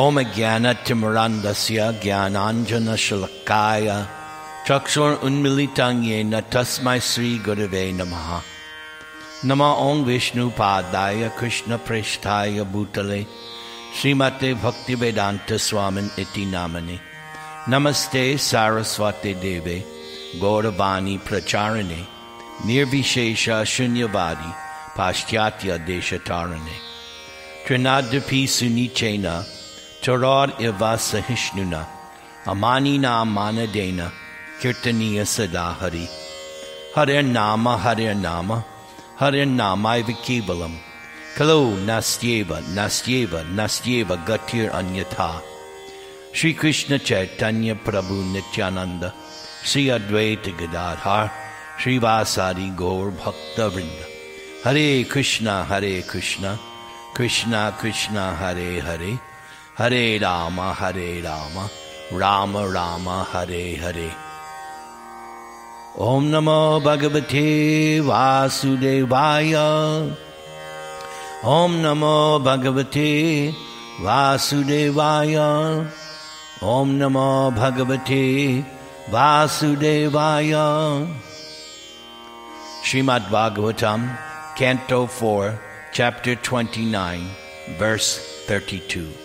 ओम ज्ञानतिमिरान्दस्य ज्ञानाञ्जनशुलकाय। चक्षुरुन्मिलिताङ्गेन तस्मै श्रीगुरवे नमः। विष्णु पादाय कृष्ण कृष्णप्रेष्ठाय भूतले। श्रीमते भक्तिवेदान्तस्वामिन् इति नामने। नमस्ते सारस्वते देवे, गौरवाणी प्रचारिणे। निर्विशेष शून्यवादी, पाश्चात्य देश देशतारिणे। त्रिनाद्यपि सुनिचेन Pracharane Nirvishesha Shunyavadi Pashyatya Deshatarane Trinadapi Sunichena Iva Sahishnuna Amanina Manadena Kirtaniya Sadahari Hare Nama Hare Nama Hare Nama Vikivalam Kalo Nastyeva Nastyeva Nastyeva Gatir Anyatha Shri Krishna Chaitanya Prabhu Nityananda Sri Advaita Gadadhar Sri Vasari Gaur Bhakta Vrinda Hare Krishna Hare Krishna Krishna Krishna Hare Hare Hare Rama Hare Rama Rama Rama Hare Hare. Om Namo Bhagavate Vasudevaya. Om Namo Bhagavate Vasudevaya. Om Namo Bhagavate Vasudevaya. Srimad Bhagavatam, Canto 4, Chapter 29, Verse 32.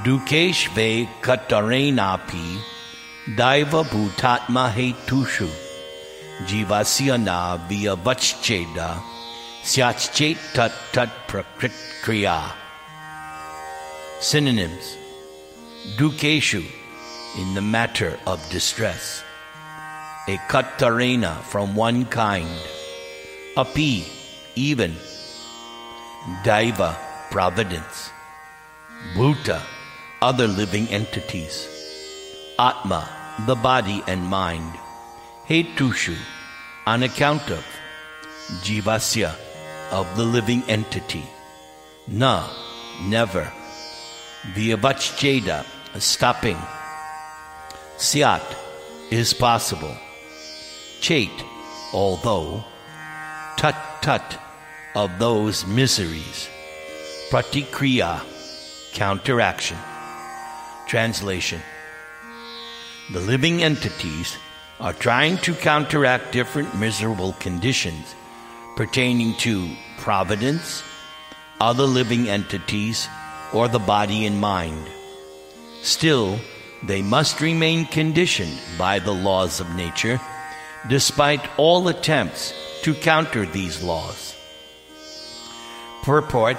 Dukesh ve katarenapi daiva bhutatma hetushu jivasya na vyavachcheda syachchet tat tat prakrit kriya. Synonyms Dukeshu in the matter of distress. A katarena from one kind. Api, even. Daiva, providence. Bhuta, other living entities. Atma, the body and mind. Hetushu, on account of. Jivasya, of the living entity. Na, never. Vyavachcheda, stopping. Syat, is possible. Chait, although. Tut tut, of those miseries. Pratikriya, counteraction. Translation The living entities are trying to counteract different miserable conditions pertaining to providence, other living entities, or the body and mind. Still, they must remain conditioned by the laws of nature, despite all attempts to counter these laws. Purport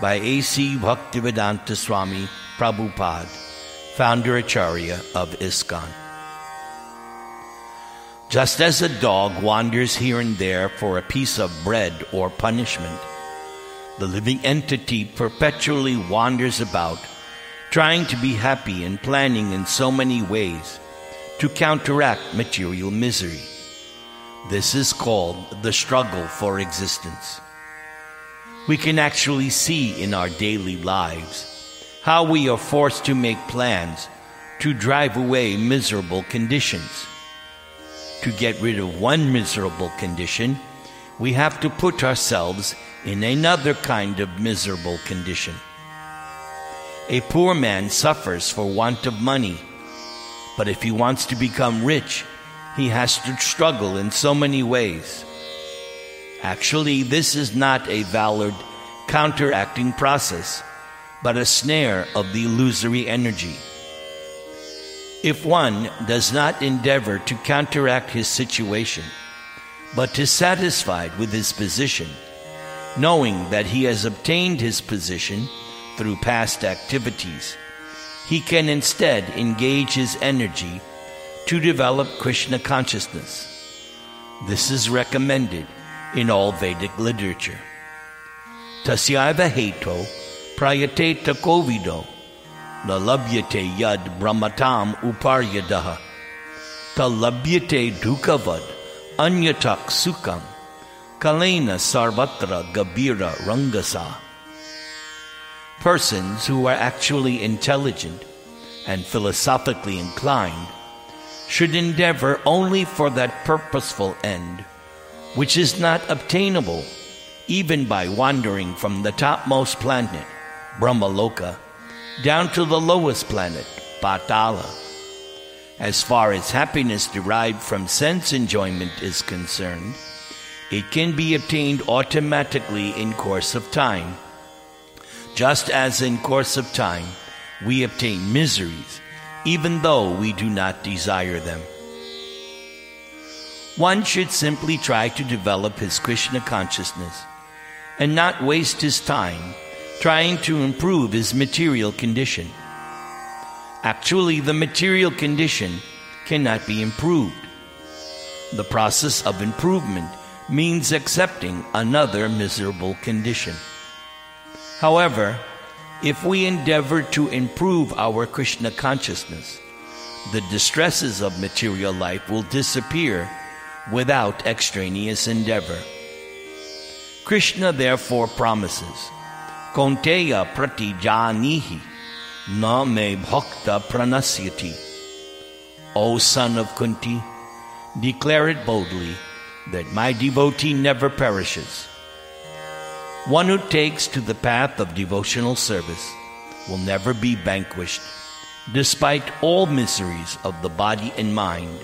by A.C. Bhaktivedanta Swami Prabhupada, founder Acharya of ISKCON. Just as a dog wanders here and there for a piece of bread or punishment, the living entity perpetually wanders about, trying to be happy and planning in so many ways to counteract material misery. This is called the struggle for existence. We can actually see in our daily lives how we are forced to make plans to drive away miserable conditions. To get rid of one miserable condition, we have to put ourselves in another kind of miserable condition. A poor man suffers for want of money, but if he wants to become rich, he has to struggle in so many ways. Actually, this is not a valid counteracting process, but a snare of the illusory energy. If one does not endeavor to counteract his situation, but is satisfied with his position, knowing that he has obtained his position through past activities, he can instead engage his energy to develop Krishna consciousness. This is recommended in all Vedic literature. Tasyaiva heto prayateta kovido lalabhyate yad brahmatam uparyadaha talabhyate dukavad anyatak sukam kalena sarvatra gabira rangasa. Persons who are actually intelligent and philosophically inclined should endeavor only for that purposeful end, which is not obtainable even by wandering from the topmost planet, Brahmaloka, down to the lowest planet, Patala. As far as happiness derived from sense enjoyment is concerned, it can be obtained automatically in course of time. Just as in course of time, we obtain miseries, even though we do not desire them. One should simply try to develop his Krishna consciousness and not waste his time trying to improve his material condition. Actually, the material condition cannot be improved. The process of improvement means accepting another miserable condition. However, if we endeavor to improve our Krishna consciousness, the distresses of material life will disappear without extraneous endeavor. Krishna therefore promises, Kaunteya pratijanihi na me bhakta pranasyati. O son of Kunti, declare it boldly that my devotee never perishes. One who takes to the path of devotional service will never be vanquished, despite all miseries of the body and mind,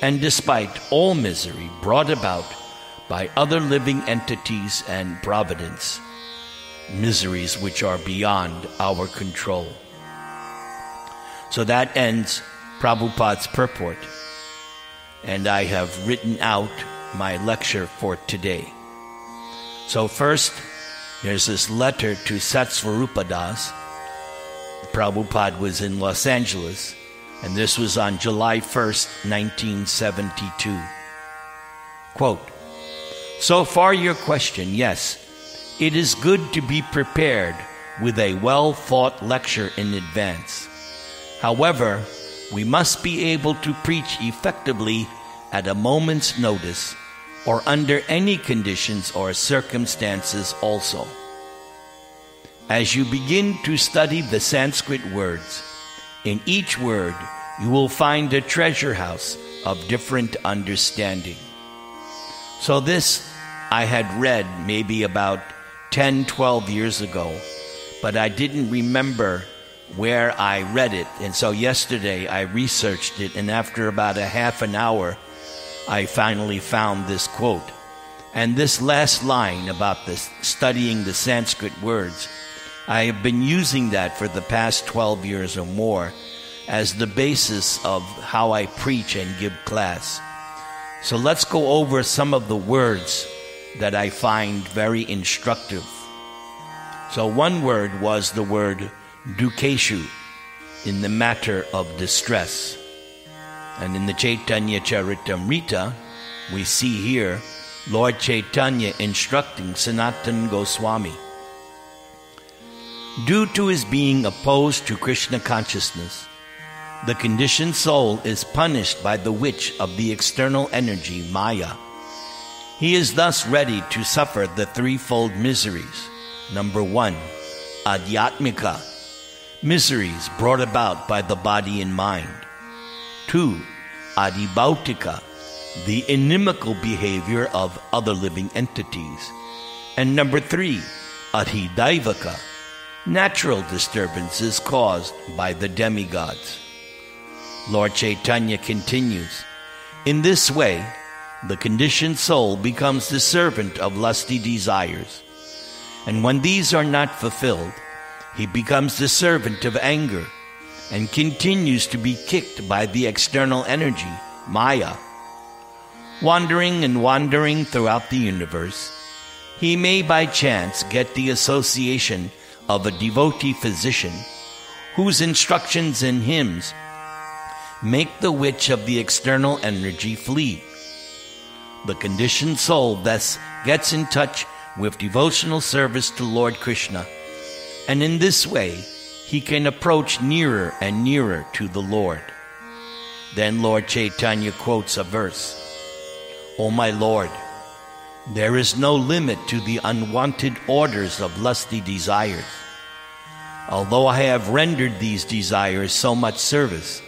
and despite all misery brought about by other living entities and providence, miseries which are beyond our control. So that ends Prabhupada's purport, and I have written out my lecture for today. So, first, there's this letter to Satsvarupa das. Prabhupada was in Los Angeles, and this was on July 1st, 1972. Quote So far, your question yes, it is good to be prepared with a well thought lecture in advance. However, we must be able to preach effectively at a moment's notice or under any conditions or circumstances also. As you begin to study the Sanskrit words, in each word you will find a treasure house of different understanding. So, this I had read maybe about 10, 12 years ago, but I didn't remember where I read it. And so yesterday I researched it, and after about a half an hour, I finally found this quote. And this last line about this studying the Sanskrit words, I have been using that for the past 12 years or more as the basis of how I preach and give class. So let's go over some of the words that I find very instructive. So one word was the word dukeshu in the matter of distress. And in the Chaitanya Charitamrita, we see here Lord Chaitanya instructing Sanatan Goswami. Due to his being opposed to Krishna consciousness, the conditioned soul is punished by the witch of the external energy, Maya. He is thus ready to suffer the threefold miseries. Number one, adhyatmika, miseries brought about by the body and mind. 2. Adhibhautika, the inimical behavior of other living entities. And number 3. Adhidaivika, natural disturbances caused by the demigods. Lord Chaitanya continues In this way, the conditioned soul becomes the servant of lusty desires. And when these are not fulfilled, he becomes the servant of anger and continues to be kicked by the external energy, Maya. Wandering and wandering throughout the universe, he may by chance get the association of a devotee physician whose instructions and hymns make the witch of the external energy flee. The conditioned soul thus gets in touch with devotional service to Lord Krishna, and in this way, he can approach nearer and nearer to the Lord. Then Lord Chaitanya quotes a verse O my Lord, there is no limit to the unwanted orders of lusty desires. Although I have rendered these desires so much service,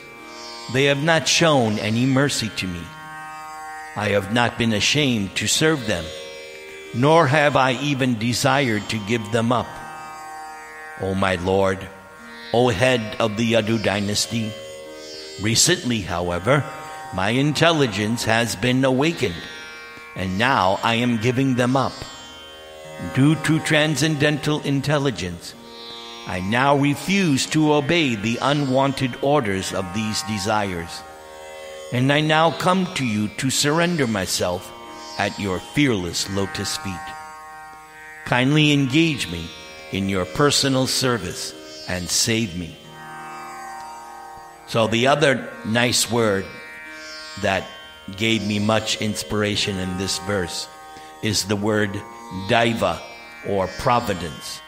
they have not shown any mercy to me. I have not been ashamed to serve them, nor have I even desired to give them up. O my Lord, O head of the Yadu dynasty. Recently, however, my intelligence has been awakened, and now I am giving them up. Due to transcendental intelligence, I now refuse to obey the unwanted orders of these desires. And I now come to you to surrender myself at your fearless lotus feet. Kindly engage me in your personal service and save me. So, the other nice word that gave me much inspiration in this verse is the word daiva or providence.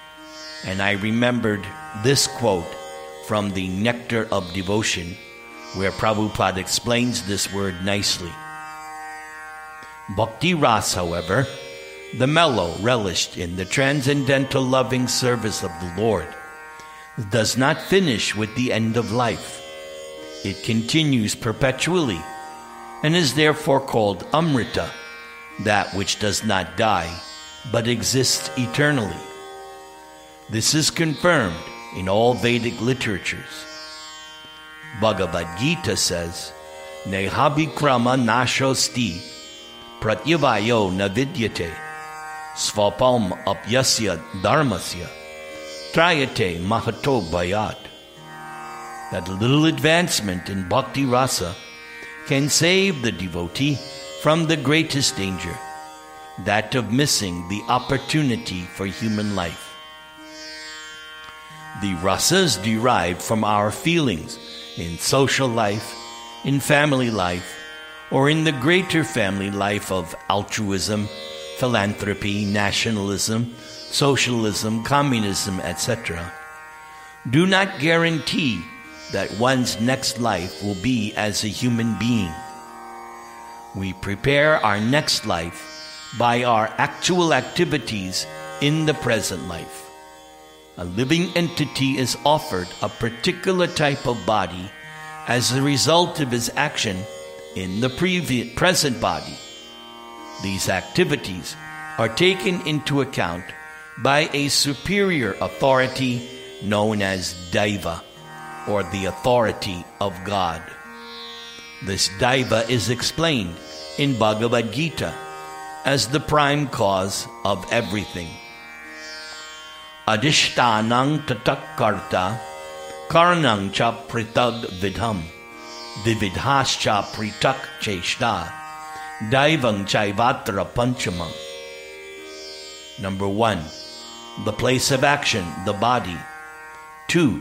And I remembered this quote from the Nectar of Devotion, where Prabhupada explains this word nicely. Bhakti Ras, however, the mellow relished in the transcendental loving service of the Lord, does not finish with the end of life. It continues perpetually and is therefore called Amrita, that which does not die but exists eternally. This is confirmed in all Vedic literatures. Bhagavad Gita says, Nehabhikrama nashosti pratyavayo navidyate svapam apyasya dharmasya trayate mahato bayat. That little advancement in bhakti rasa can save the devotee from the greatest danger, that of missing the opportunity for human life. The rasas derive from our feelings in social life, in family life, or in the greater family life of altruism, philanthropy, nationalism, socialism, communism, etc., do not guarantee that one's next life will be as a human being. We prepare our next life by our actual activities in the present life. A living entity is offered a particular type of body as a result of his action in the previous, present body. These activities are taken into account by a superior authority known as Daiva or the authority of God. This Daiva is explained in Bhagavad Gita as the prime cause of everything. Adishtanang tatakkarta karnang cha pritag vidham vividhascha pritak cheshta daivang chaivatra panchamam. Number one, the place of action, the body. Two,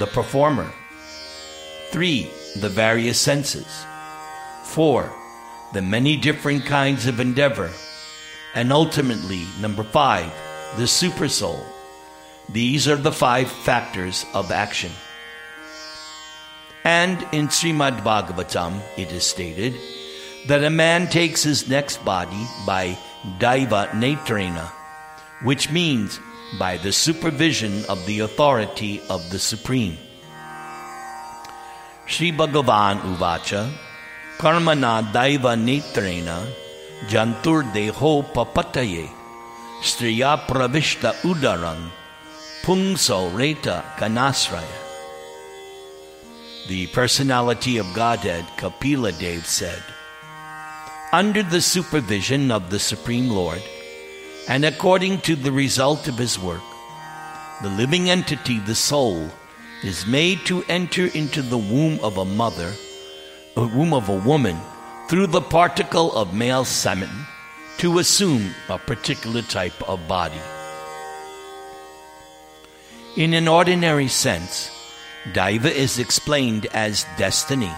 the performer. Three, the various senses. Four, the many different kinds of endeavor. And ultimately, number five, the supersoul. These are the five factors of action. And in Srimad Bhagavatam, it is stated that a man takes his next body by Daiva Netrena, which means by the supervision of the authority of the Supreme. Sri Bhagavan Uvacha Karmana Daiva Netrena Jantur Deho Papataye Striya Pravishta Udarang Pungso Reta Kanasraya. The personality of Godhead, Kapila Dev said, Under the supervision of the Supreme Lord, and according to the result of his work, the living entity, the soul, is made to enter into the womb of a mother, a womb of a woman, through the particle of male semen to assume a particular type of body. In an ordinary sense, Daiva is explained as destiny.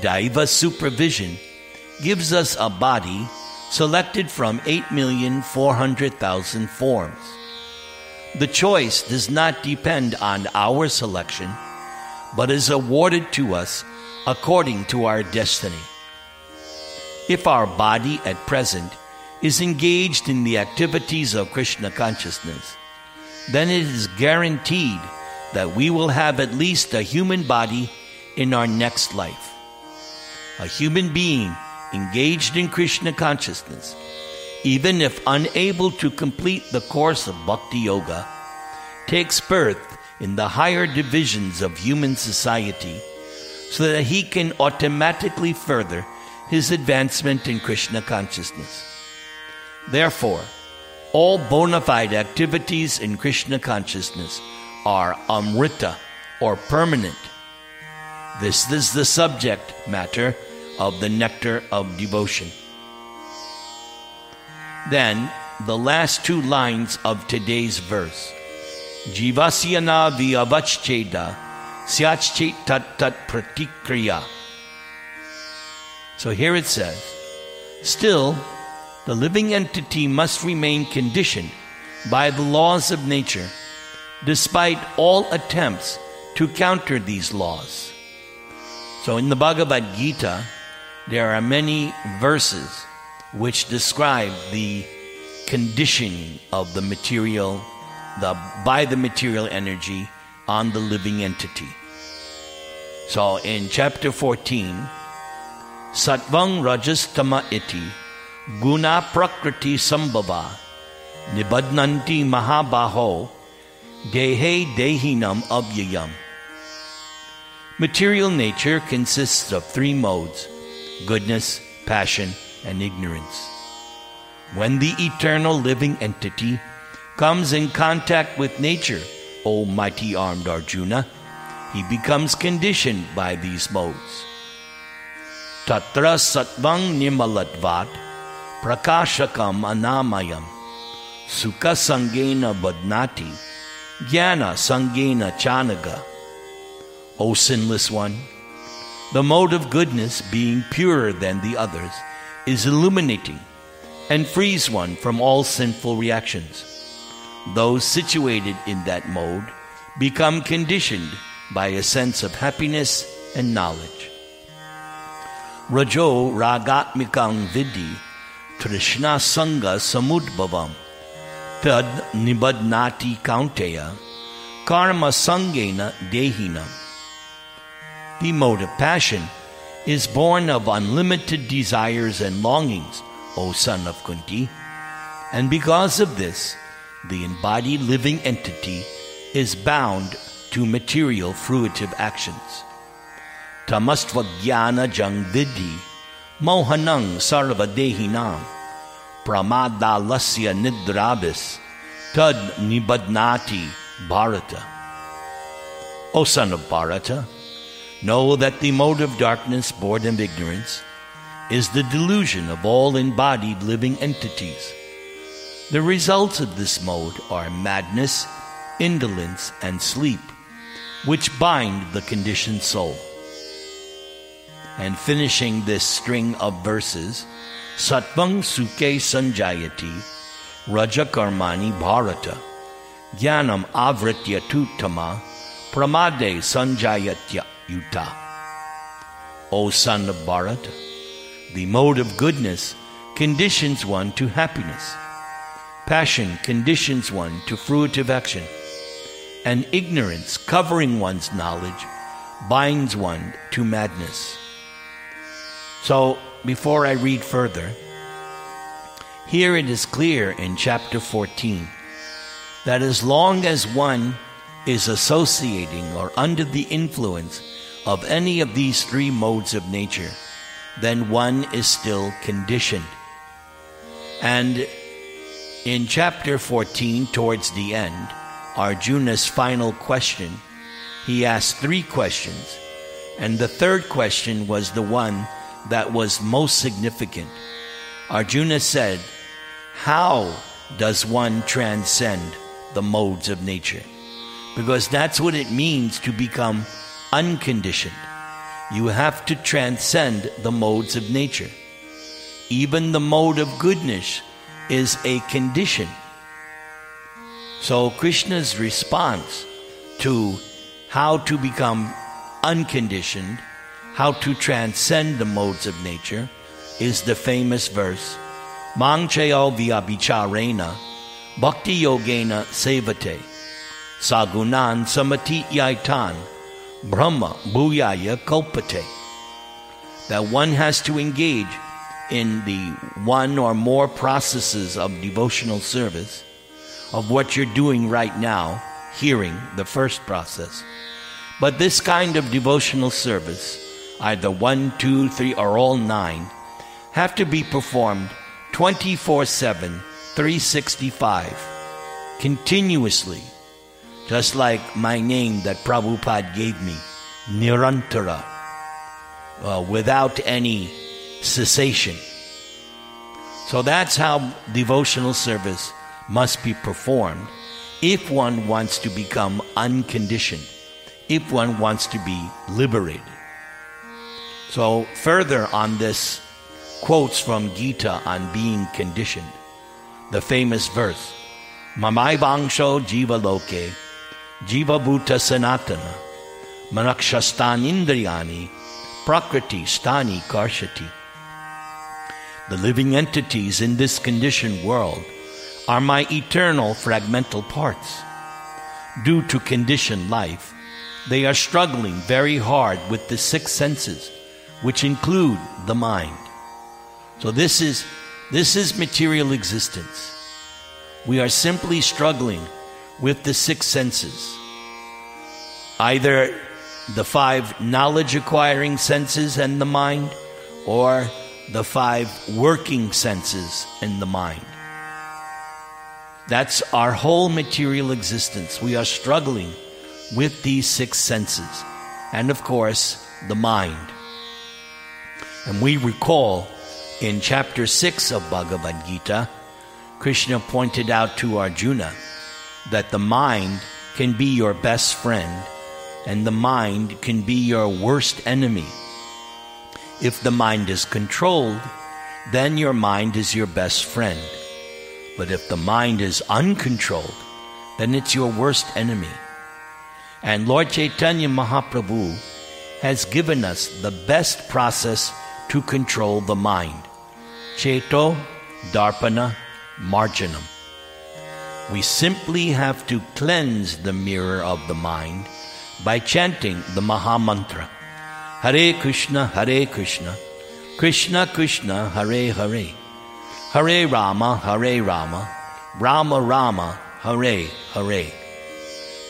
Daiva supervision gives us a body selected from 8,400,000 forms. The choice does not depend on our selection, but is awarded to us according to our destiny. If our body at present is engaged in the activities of Krishna consciousness, then it is guaranteed that we will have at least a human body in our next life. A human being engaged in Krishna consciousness, even if unable to complete the course of Bhakti Yoga, takes birth in the higher divisions of human society so that he can automatically further his advancement in Krishna consciousness. Therefore, all bona fide activities in Krishna consciousness are amrita or permanent. This is the subject matter of the nectar of devotion. Then, the last two lines of today's verse Jivasyana vyavachcheda syachchet tat tat pratikriya. So here it says, Still, the living entity must remain conditioned by the laws of nature, despite all attempts to counter these laws. So in the Bhagavad Gita, there are many verses which describe the conditioning of the material, the by the material energy on the living entity. So in chapter 14, Satvang Rajastama iti guna prakriti sambhava nibadnanti mahabaho dehe dehinam avyayam. Material nature consists of three modes goodness, passion, and ignorance. When the eternal living entity comes in contact with nature, O mighty armed Arjuna, he becomes conditioned by these modes. Tatra satvang nimalatvat prakashakam anamayam sukha sangena badnati jnana sangena chanaga. O sinless one, the mode of goodness, being purer than the others, is illuminating and frees one from all sinful reactions. Those situated in that mode become conditioned by a sense of happiness and knowledge. Rajo ragatmikang vidi trishna sanga samudbhavam tad nibadnati kaunteya karma sangena dehinam the mode of passion, is born of unlimited desires and longings, O son of Kunti. And because of this, the embodied living entity is bound to material fruitive actions. Tamastvajnana jang vidhi, mohanang sarvadehinam, pramadalasya nidrabis, tad nibadnati bharata. O son of Bharata, Know that the mode of darkness, boredom, ignorance is the delusion of all embodied living entities. The results of this mode are madness, indolence, and sleep, which bind the conditioned soul. And finishing this string of verses, Satvang Suke Sanjayati, Raja Karmani Bharata, Jnanam Avritya Tutama, Pramade Sanjayatya Yuta. O son of Bharat, the mode of goodness conditions one to happiness. Passion conditions one to fruitive action. And ignorance, covering one's knowledge, binds one to madness. So, before I read further, here it is clear in chapter 14 that as long as one is associating or under the influence of any of these three modes of nature, then one is still conditioned. And in chapter 14, towards the end, Arjuna's final question, he asked three questions. And the third question was the one that was most significant. Arjuna said, How does one transcend the modes of nature? Because that's what it means to become unconditioned. You have to transcend the modes of nature. Even the mode of goodness is a condition. So, Krishna's response to how to become unconditioned, how to transcend the modes of nature, is the famous verse Mangchayo vyabhicharena bhakti yogena sevate sagunan samati yaitan Brahma Bhuyaya Kalpate. That one has to engage in the one or more processes of devotional service of what you're doing right now hearing, the first process. But this kind of devotional service, either one, two, three, or all nine, have to be performed 24 7, 365, continuously, just like my name that Prabhupada gave me, Nirantara, uh, without any cessation. So that's how devotional service must be performed if one wants to become unconditioned, if one wants to be liberated. So, further on this, quotes from Gita on being conditioned. The famous verse, Mamai Bangsho Jiva Loke, Jiva Bhuta Sanatana, Manakshastan Indriyani, Prakriti Stani Karshati. The living entities in this conditioned world are my eternal fragmental parts. Due to conditioned life, they are struggling very hard with the six senses, which include the mind. So this is this is material existence. We are simply struggling with the six senses. Either the five knowledge acquiring senses and the mind, or the five working senses in the mind. That's our whole material existence. We are struggling with these six senses, and of course, the mind. And we recall in chapter 6 of Bhagavad Gita, Krishna pointed out to Arjuna that the mind can be your best friend and the mind can be your worst enemy. If the mind is controlled, then your mind is your best friend. But if the mind is uncontrolled, then it's your worst enemy. And Lord Chaitanya Mahaprabhu has given us the best process to control the mind. Cheto Darpana Marjanam. We simply have to cleanse the mirror of the mind by chanting the Maha Mantra. Hare Krishna, Hare Krishna, Krishna Krishna, Hare Hare. Hare Rama, Hare Rama, Rama Rama, Hare Hare.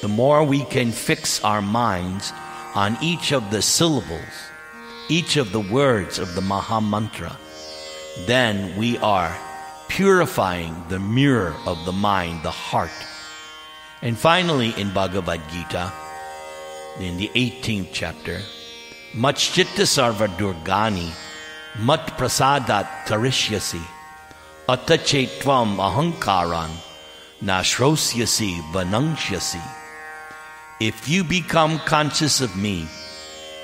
The more we can fix our minds on each of the syllables, each of the words of the Maha Mantra, then we are purifying the mirror of the mind, the heart. And finally, in Bhagavad Gita, in the 18th chapter, Machchitta Sarva Durgani, Mat Prasadat Tarishyasi. Atachetvam ahankaran nashrosyasi vanangyasi. If you become conscious of me,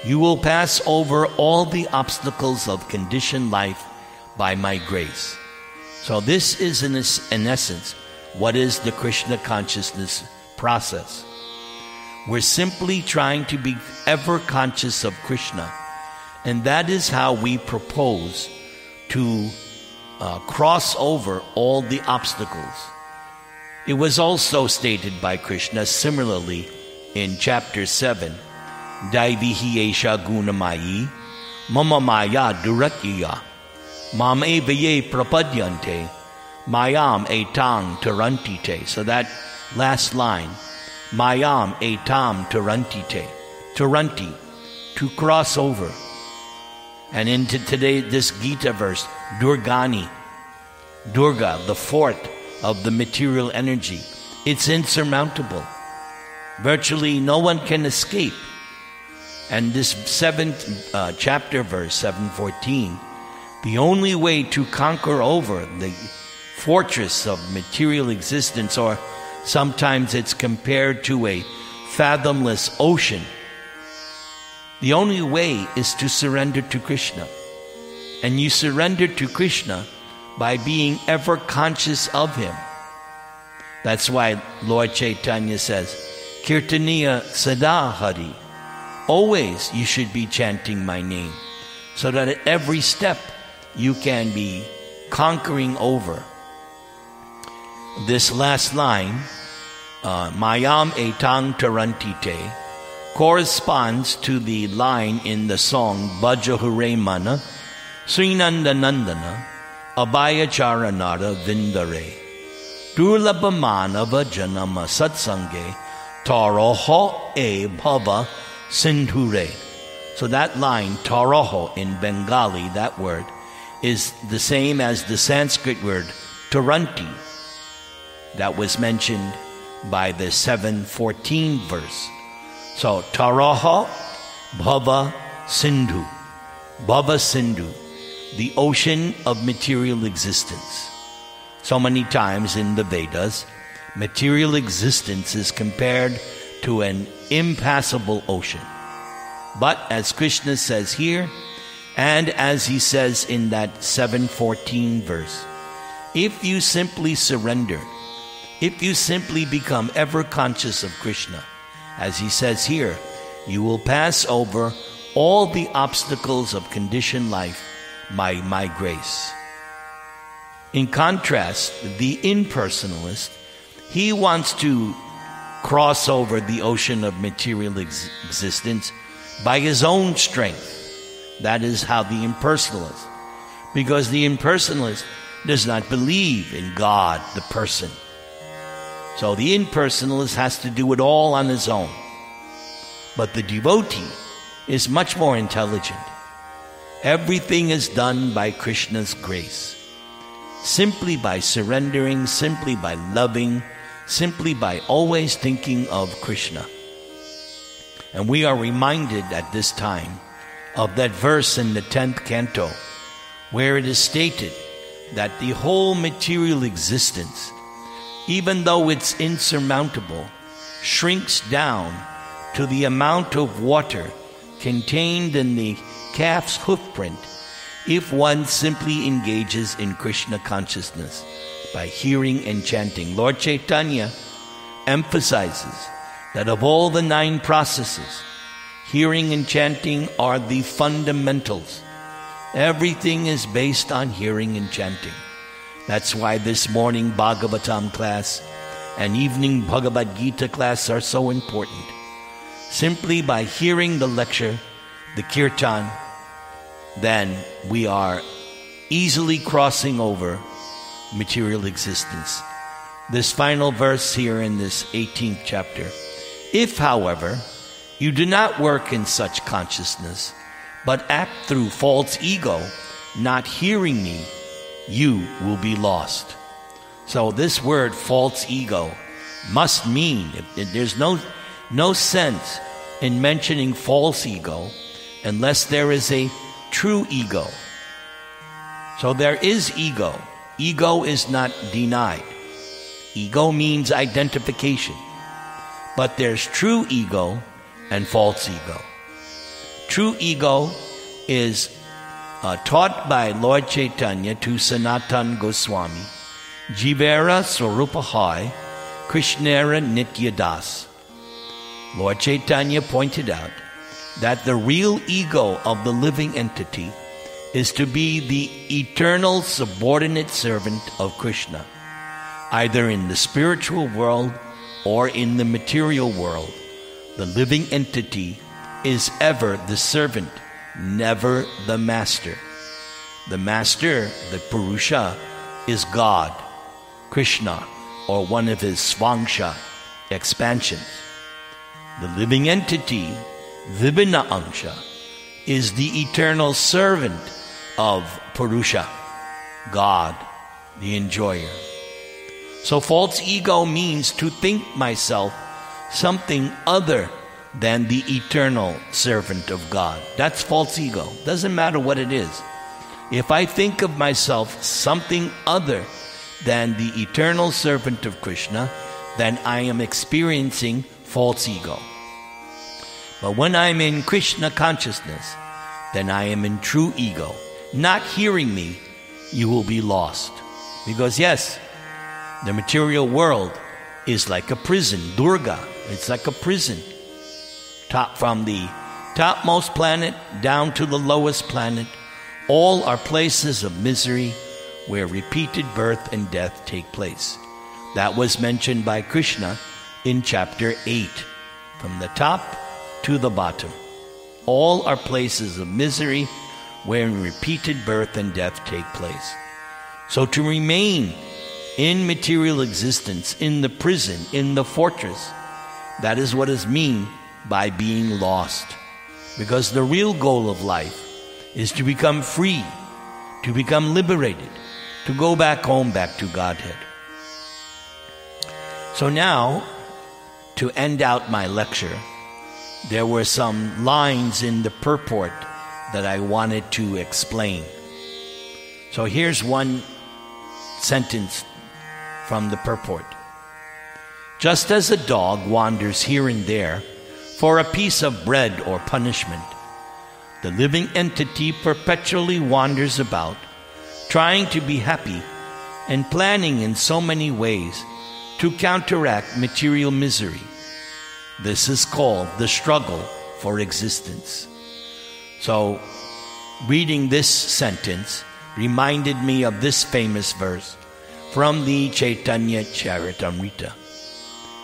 you will pass over all the obstacles of conditioned life by my grace. So, this is in, in essence what is the Krishna consciousness process. We're simply trying to be ever conscious of Krishna, and that is how we propose to uh, cross over all the obstacles. It was also stated by Krishna similarly in chapter 7 Daivihi Esha Gunamayi Mama Maya Duratya Mam Evaye Prapadyante Mayam Etang Tarantite. So that last line Mayam Etam Tarantite. Taranti, to cross over. And into today, this Gita verse, Durgani, Durga, the fort of the material energy. It's insurmountable. Virtually no one can escape. And this seventh uh, chapter, verse 714, the only way to conquer over the fortress of material existence, or sometimes it's compared to a fathomless ocean the only way is to surrender to Krishna. And you surrender to Krishna by being ever conscious of Him. That's why Lord Chaitanya says, Kirtaniya Sadahari. Always you should be chanting my name, so that at every step you can be conquering over. This last line, uh, Mayam etang tarantite, corresponds to the line in the song Bhaja Mana, Srinanda Nandana, Abhayacharanara Vindare, Durlabhamanava Janama Satsange, Taroho e bhava sindhure. So that line, taroho in Bengali, that word, is the same as the Sanskrit word taranti that was mentioned by the 714 verse. So Taraha Bhava Sindhu. Bhava Sindhu, the ocean of material existence. So many times in the Vedas, material existence is compared to an impassable ocean. But as Krishna says here, and as he says in that 714 verse, if you simply surrender, if you simply become ever conscious of Krishna, as he says here, you will pass over all the obstacles of conditioned life by my grace. In contrast, the impersonalist, he wants to cross over the ocean of material ex- existence by his own strength. That is how the impersonalist, because the impersonalist does not believe in God, the person. So the impersonalist has to do it all on his own. But the devotee is much more intelligent. Everything is done by Krishna's grace. Simply by surrendering, simply by loving, simply by always thinking of Krishna. And we are reminded at this time of that verse in the 10th canto where it is stated that the whole material existence, even though it's insurmountable, shrinks down to the amount of water contained in the calf's hoofprint if one simply engages in Krishna consciousness by hearing and chanting. Lord Chaitanya emphasizes that of all the nine processes, hearing and chanting are the fundamentals. Everything is based on hearing and chanting. That's why this morning Bhagavatam class and evening Bhagavad Gita class are so important. Simply by hearing the lecture, the kirtan, then we are easily crossing over material existence. This final verse here in this 18th chapter. If, however, you do not work in such consciousness, but act through false ego, not hearing me, you will be lost. So this word false ego must mean there's no no sense in mentioning false ego unless there is a true ego. So there is ego. Ego is not denied. Ego means identification. But there's true ego and false ego. True ego is uh, taught by Lord Chaitanya to Sanatan Goswami, Jivera Swarupahai, Krishnera Nityadas. Lord Chaitanya pointed out that the real ego of the living entity is to be the eternal subordinate servant of Krishna, either in the spiritual world or in the material world. The living entity is ever the servant, never the master. The master, the Purusha, is God, Krishna, or one of his Svangsha expansions. The living entity, Vibhina Angsha, is the eternal servant of Purusha, God, the enjoyer. So false ego means to think myself something other than the eternal servant of God. That's false ego. Doesn't matter what it is. If I think of myself something other than the eternal servant of Krishna, then I am experiencing false ego. But when I'm in Krishna consciousness, then I am in true ego. Not hearing me, you will be lost. Because, yes, the material world is like a prison. Durga, it's like a prison. Top from the topmost planet down to the lowest planet, all are places of misery where repeated birth and death take place. That was mentioned by Krishna in chapter 8. From the top to the bottom. All are places of misery wherein repeated birth and death take place. So to remain in material existence, in the prison, in the fortress, That is what is mean by being lost. Because the real goal of life is to become free, to become liberated, to go back home, back to Godhead. So now, to end out my lecture, there were some lines in the purport that I wanted to explain. So here's one sentence from the purport. Just as a dog wanders here and there for a piece of bread or punishment, the living entity perpetually wanders about, trying to be happy and planning in so many ways to counteract material misery. This is called the struggle for existence. So, reading this sentence reminded me of this famous verse from the Chaitanya Charitamrita.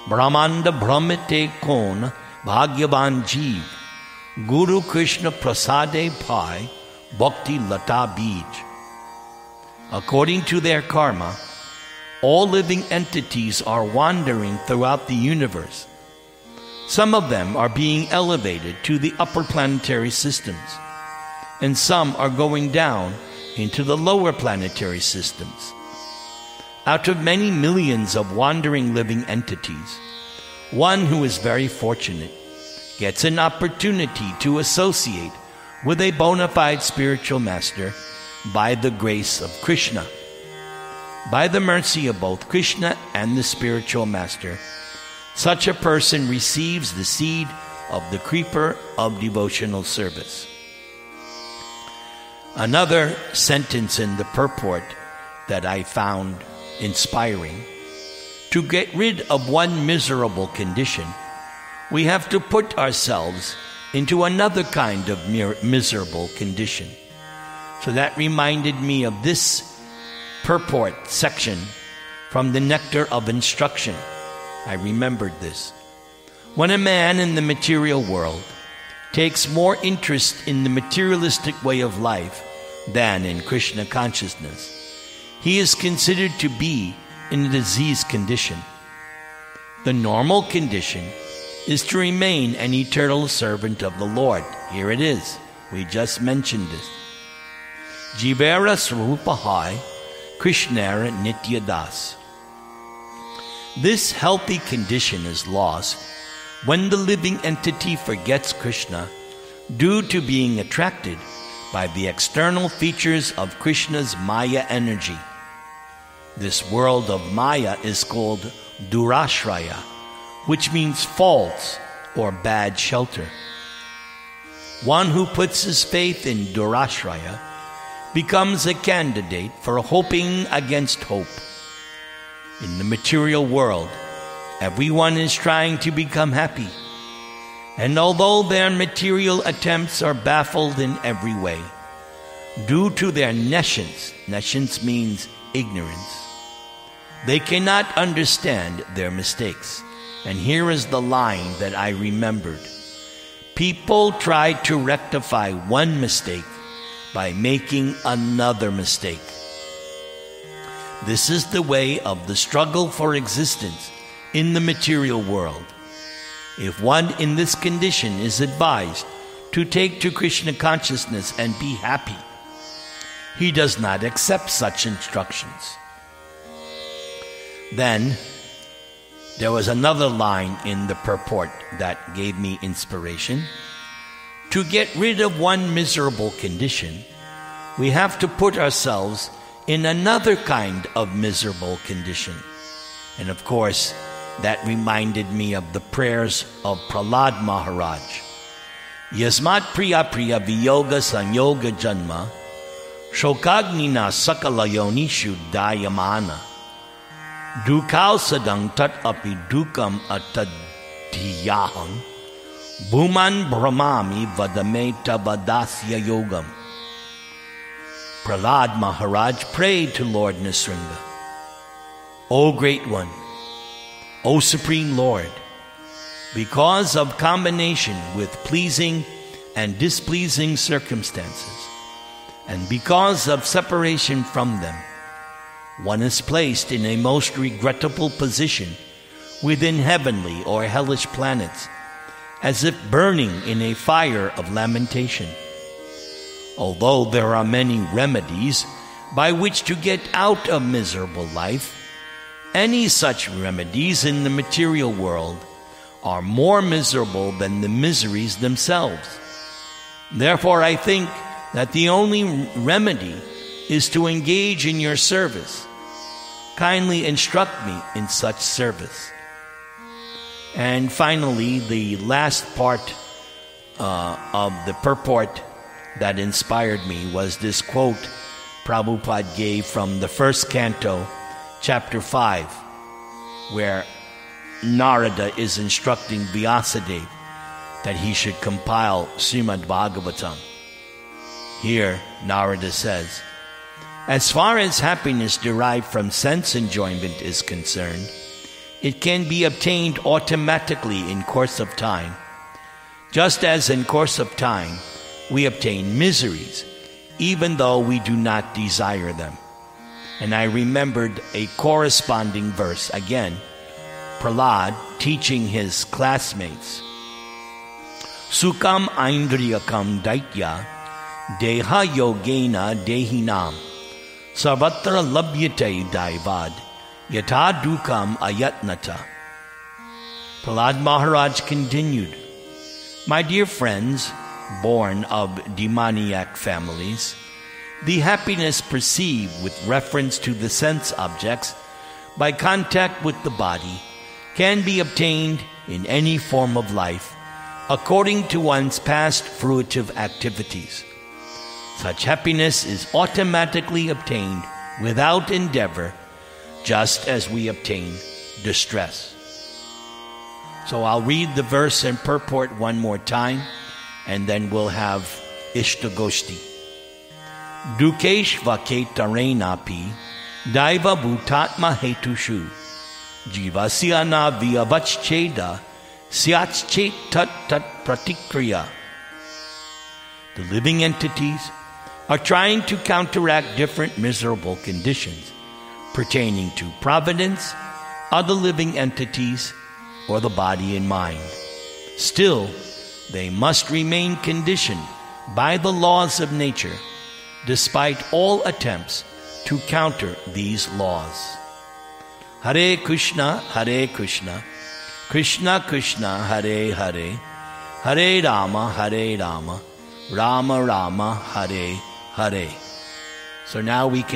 Brahmanda Brahmate Kon Bhagyavan Jeev Guru Krishna Prasade Pai Bhakti Lata Bij. According to their karma, all living entities are wandering throughout the universe. Some of them are being elevated to the upper planetary systems, and some are going down into the lower planetary systems. Out of many millions of wandering living entities, one who is very fortunate gets an opportunity to associate with a bona fide spiritual master by the grace of Krishna. By the mercy of both Krishna and the spiritual master, such a person receives the seed of the creeper of devotional service. Another sentence in the purport that I found inspiring to get rid of one miserable condition we have to put ourselves into another kind of miserable condition. So that reminded me of this purport section from the Nectar of Instruction. I remembered this. When a man in the material world takes more interest in the materialistic way of life than in Krishna consciousness, he is considered to be in a diseased condition. The normal condition is to remain an eternal servant of the Lord. Here it is. We just mentioned this. Jivera Srupahai Krishnara Nityadas. This healthy condition is lost when the living entity forgets Krishna due to being attracted by the external features of Krishna's Maya energy. This world of Maya is called Durashraya which means false or bad shelter. One who puts his faith in Durashraya becomes a candidate for hoping against hope. In the material world, everyone is trying to become happy. And although their material attempts are baffled in every way, due to their nescience, nescience means ignorance, they cannot understand their mistakes. And here is the line that I remembered People try to rectify one mistake by making another mistake. This is the way of the struggle for existence in the material world. If one in this condition is advised to take to Krishna consciousness and be happy, he does not accept such instructions. Then, there was another line in the purport that gave me inspiration. To get rid of one miserable condition, we have to put ourselves in another kind of miserable condition. And of course, that reminded me of the prayers of Prahlad Maharaj. Yasmat Priya Priya Viyoga Sanyoga Janma Shokagnina Sakala Yonishu Dayamana Dukau sedang tat api dukam atadhiyaham Bhuman brahmami vadameta vadasya yogam. Prahlad Maharaj prayed to Lord Nrisimha, O Great One, O Supreme Lord, because of combination with pleasing and displeasing circumstances, and because of separation from them, one is placed in a most regrettable position within heavenly or hellish planets, as if burning in a fire of lamentation. Although there are many remedies by which to get out of miserable life, any such remedies in the material world are more miserable than the miseries themselves. Therefore, I think that the only remedy is to engage in your service. Kindly instruct me in such service. And finally, the last part uh, of the purport that inspired me was this quote Prabhupada gave from the first canto, chapter 5, where Narada is instructing Vyasadeva that he should compile Srimad Bhagavatam. Here, Narada says, As far as happiness derived from sense enjoyment is concerned, it can be obtained automatically in course of time, just as in course of time we obtain miseries, even though we do not desire them. And I remembered a corresponding verse again, Prahlad teaching his classmates. Sukam Aindriyakam Daitya Deha Yogena Dehinam Sarvatra Labhyate Daivad Yata Dukam Ayatnata. Prahlad Maharaj continued, My dear friends, born of demoniac families, the happiness perceived with reference to the sense objects by contact with the body can be obtained in any form of life according to one's past fruitive activities. Such happiness is automatically obtained without endeavor, just as we obtain distress. So I'll read the verse and purport one more time and then we'll have Ishtagoshti. Dukesh Vaketarenapi Daiva Bhutatma Hetushu Jivasyana Vyavachcheda Syatchet Tat Tat Pratikriya. The living entities are trying to counteract different miserable conditions pertaining to providence, other living entities, or the body and mind. Still, they must remain conditioned by the laws of nature, despite all attempts to counter these laws. Hare Krishna, Hare Krishna, Krishna Krishna, Hare Hare, Hare Rama, Hare Rama, Rama Rama, Hare Hare. So now we can